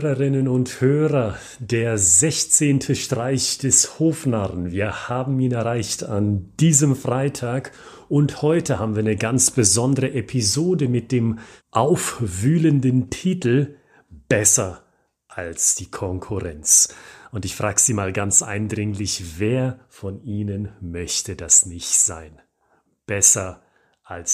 Hörerinnen und Hörer, der 16. Streich des Hofnarren. Wir haben ihn erreicht an diesem Freitag und heute haben wir eine ganz besondere Episode mit dem aufwühlenden Titel Besser als die Konkurrenz. Und ich frage Sie mal ganz eindringlich, wer von Ihnen möchte das nicht sein? Besser als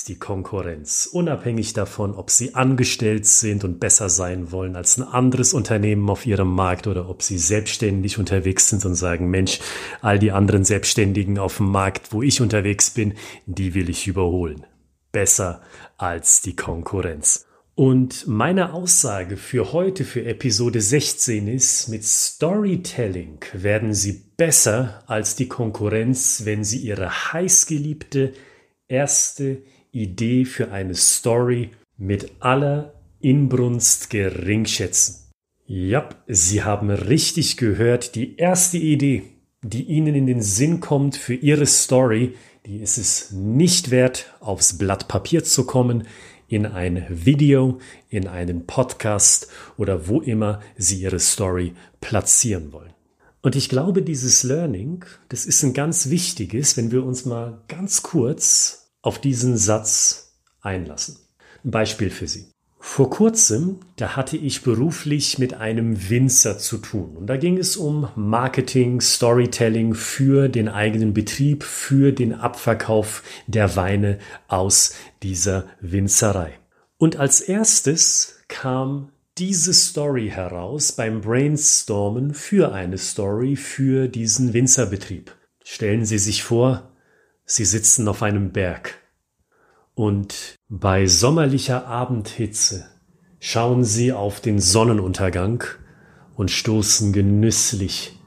die Konkurrenz, unabhängig davon, ob sie angestellt sind und besser sein wollen als ein anderes Unternehmen auf ihrem Markt oder ob sie selbstständig unterwegs sind und sagen, Mensch, all die anderen Selbstständigen auf dem Markt, wo ich unterwegs bin, die will ich überholen. Besser als die Konkurrenz. Und meine Aussage für heute, für Episode 16 ist, mit Storytelling werden Sie besser als die Konkurrenz, wenn Sie Ihre heißgeliebte erste Idee für eine Story mit aller Inbrunst geringschätzen. Ja, Sie haben richtig gehört, die erste Idee, die Ihnen in den Sinn kommt für Ihre Story, die ist es nicht wert, aufs Blatt Papier zu kommen, in ein Video, in einen Podcast oder wo immer Sie Ihre Story platzieren wollen. Und ich glaube, dieses Learning, das ist ein ganz wichtiges, wenn wir uns mal ganz kurz auf diesen Satz einlassen. Ein Beispiel für Sie. Vor kurzem, da hatte ich beruflich mit einem Winzer zu tun. Und da ging es um Marketing, Storytelling für den eigenen Betrieb, für den Abverkauf der Weine aus dieser Winzerei. Und als erstes kam diese Story heraus beim Brainstormen für eine Story für diesen Winzerbetrieb. Stellen Sie sich vor, Sie sitzen auf einem Berg und bei sommerlicher Abendhitze schauen Sie auf den Sonnenuntergang und stoßen genüsslich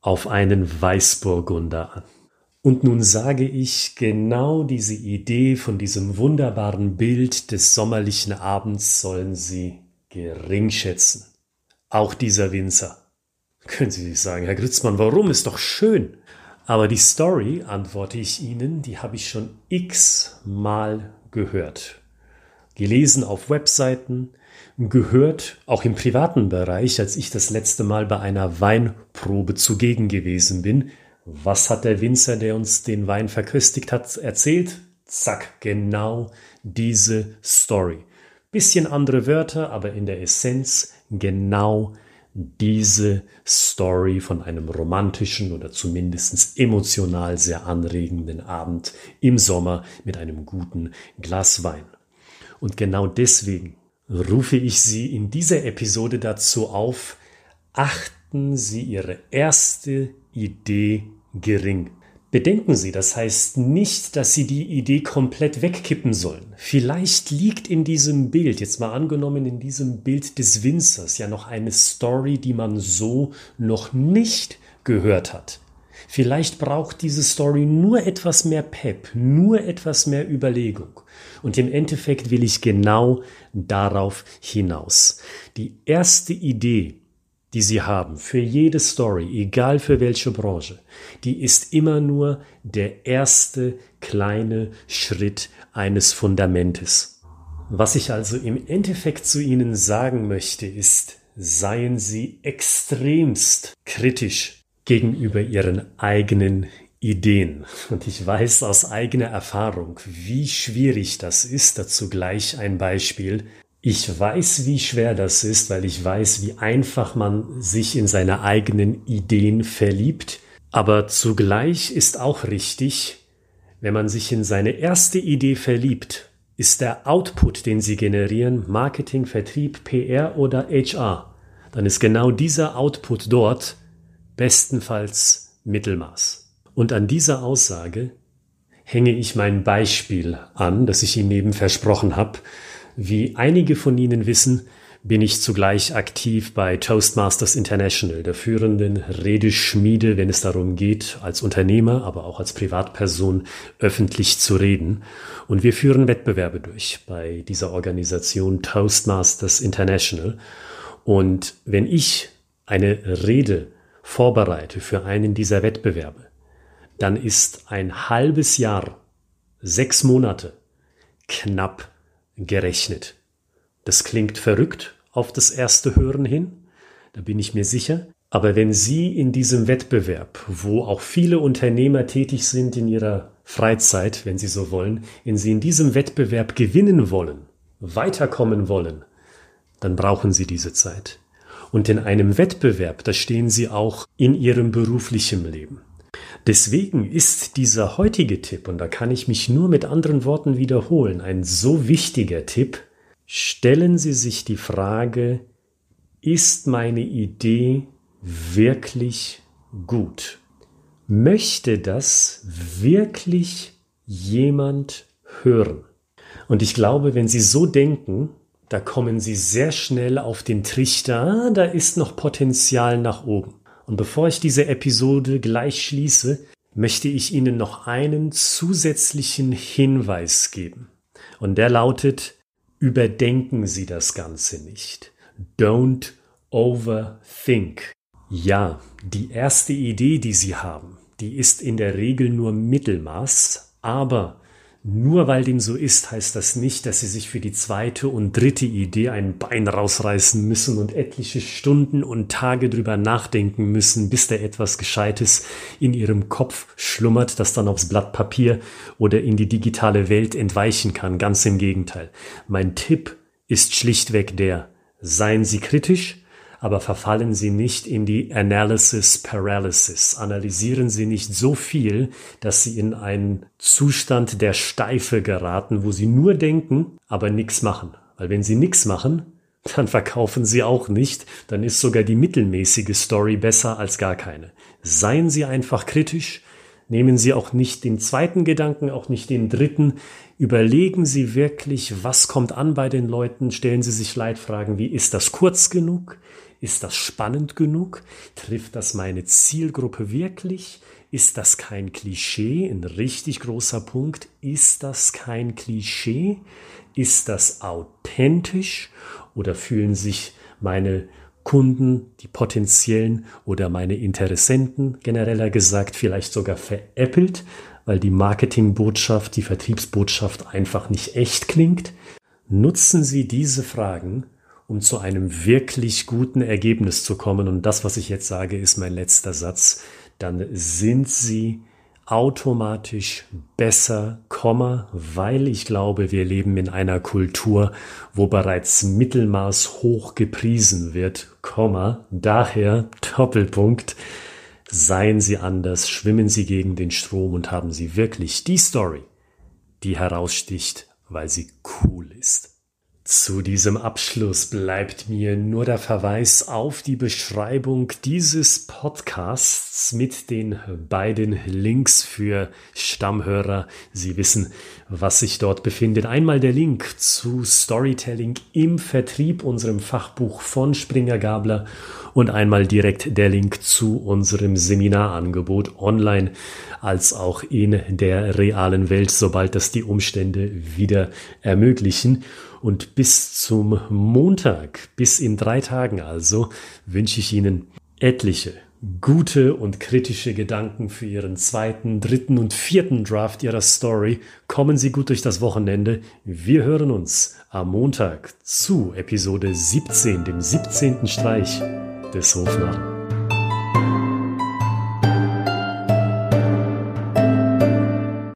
auf einen Weißburgunder an. Und nun sage ich, genau diese Idee von diesem wunderbaren Bild des sommerlichen Abends sollen Sie geringschätzen. Auch dieser Winzer. Können Sie sich sagen, Herr Grützmann, warum? Ist doch schön. Aber die Story, antworte ich Ihnen, die habe ich schon x-mal gehört. Gelesen auf Webseiten, gehört auch im privaten Bereich, als ich das letzte Mal bei einer Weinprobe zugegen gewesen bin. Was hat der Winzer, der uns den Wein verköstigt hat, erzählt? Zack, genau diese Story. Bisschen andere Wörter, aber in der Essenz genau diese Story von einem romantischen oder zumindest emotional sehr anregenden Abend im Sommer mit einem guten Glas Wein. Und genau deswegen rufe ich Sie in dieser Episode dazu auf, achten Sie Ihre erste Idee gering. Bedenken Sie, das heißt nicht, dass Sie die Idee komplett wegkippen sollen. Vielleicht liegt in diesem Bild, jetzt mal angenommen in diesem Bild des Winzers, ja noch eine Story, die man so noch nicht gehört hat. Vielleicht braucht diese Story nur etwas mehr Pep, nur etwas mehr Überlegung. Und im Endeffekt will ich genau darauf hinaus. Die erste Idee, die Sie haben, für jede Story, egal für welche Branche, die ist immer nur der erste kleine Schritt eines Fundamentes. Was ich also im Endeffekt zu Ihnen sagen möchte, ist, seien Sie extremst kritisch gegenüber Ihren eigenen Ideen. Und ich weiß aus eigener Erfahrung, wie schwierig das ist. Dazu gleich ein Beispiel. Ich weiß, wie schwer das ist, weil ich weiß, wie einfach man sich in seine eigenen Ideen verliebt. Aber zugleich ist auch richtig, wenn man sich in seine erste Idee verliebt, ist der Output, den sie generieren, Marketing, Vertrieb, PR oder HR, dann ist genau dieser Output dort bestenfalls Mittelmaß. Und an dieser Aussage hänge ich mein Beispiel an, das ich Ihnen eben versprochen habe, wie einige von Ihnen wissen, bin ich zugleich aktiv bei Toastmasters International, der führenden Redeschmiede, wenn es darum geht, als Unternehmer, aber auch als Privatperson öffentlich zu reden. Und wir führen Wettbewerbe durch bei dieser Organisation Toastmasters International. Und wenn ich eine Rede vorbereite für einen dieser Wettbewerbe, dann ist ein halbes Jahr, sechs Monate knapp gerechnet. Das klingt verrückt, auf das erste Hören hin. Da bin ich mir sicher. Aber wenn Sie in diesem Wettbewerb, wo auch viele Unternehmer tätig sind in ihrer Freizeit, wenn Sie so wollen, wenn Sie in diesem Wettbewerb gewinnen wollen, weiterkommen wollen, dann brauchen Sie diese Zeit. Und in einem Wettbewerb, da stehen Sie auch in Ihrem beruflichen Leben. Deswegen ist dieser heutige Tipp, und da kann ich mich nur mit anderen Worten wiederholen, ein so wichtiger Tipp. Stellen Sie sich die Frage, ist meine Idee wirklich gut? Möchte das wirklich jemand hören? Und ich glaube, wenn Sie so denken, da kommen Sie sehr schnell auf den Trichter, ah, da ist noch Potenzial nach oben. Und bevor ich diese Episode gleich schließe, möchte ich Ihnen noch einen zusätzlichen Hinweis geben. Und der lautet, überdenken Sie das Ganze nicht. Don't overthink. Ja, die erste Idee, die Sie haben, die ist in der Regel nur Mittelmaß, aber nur weil dem so ist, heißt das nicht, dass Sie sich für die zweite und dritte Idee ein Bein rausreißen müssen und etliche Stunden und Tage drüber nachdenken müssen, bis da etwas Gescheites in Ihrem Kopf schlummert, das dann aufs Blatt Papier oder in die digitale Welt entweichen kann. Ganz im Gegenteil. Mein Tipp ist schlichtweg der, seien Sie kritisch, aber verfallen Sie nicht in die Analysis Paralysis. Analysieren Sie nicht so viel, dass Sie in einen Zustand der Steife geraten, wo Sie nur denken, aber nichts machen. Weil wenn Sie nichts machen, dann verkaufen Sie auch nicht, dann ist sogar die mittelmäßige Story besser als gar keine. Seien Sie einfach kritisch, Nehmen Sie auch nicht den zweiten Gedanken, auch nicht den dritten. Überlegen Sie wirklich, was kommt an bei den Leuten. Stellen Sie sich Leitfragen wie, ist das kurz genug? Ist das spannend genug? Trifft das meine Zielgruppe wirklich? Ist das kein Klischee? Ein richtig großer Punkt. Ist das kein Klischee? Ist das authentisch? Oder fühlen sich meine Kunden, die potenziellen oder meine Interessenten genereller gesagt vielleicht sogar veräppelt, weil die Marketingbotschaft, die Vertriebsbotschaft einfach nicht echt klingt? Nutzen Sie diese Fragen um zu einem wirklich guten Ergebnis zu kommen, und das, was ich jetzt sage, ist mein letzter Satz, dann sind sie automatisch besser, weil ich glaube, wir leben in einer Kultur, wo bereits Mittelmaß hoch gepriesen wird, daher Doppelpunkt, seien Sie anders, schwimmen Sie gegen den Strom und haben Sie wirklich die Story, die heraussticht, weil sie cool ist. Zu diesem Abschluss bleibt mir nur der Verweis auf die Beschreibung dieses Podcasts mit den beiden Links für Stammhörer. Sie wissen, was sich dort befindet. Einmal der Link zu Storytelling im Vertrieb, unserem Fachbuch von Springer Gabler und einmal direkt der Link zu unserem Seminarangebot online als auch in der realen Welt, sobald das die Umstände wieder ermöglichen. Und bis zum Montag, bis in drei Tagen also, wünsche ich Ihnen etliche gute und kritische Gedanken für Ihren zweiten, dritten und vierten Draft Ihrer Story. Kommen Sie gut durch das Wochenende. Wir hören uns am Montag zu Episode 17, dem 17. Streich des Hofnarren.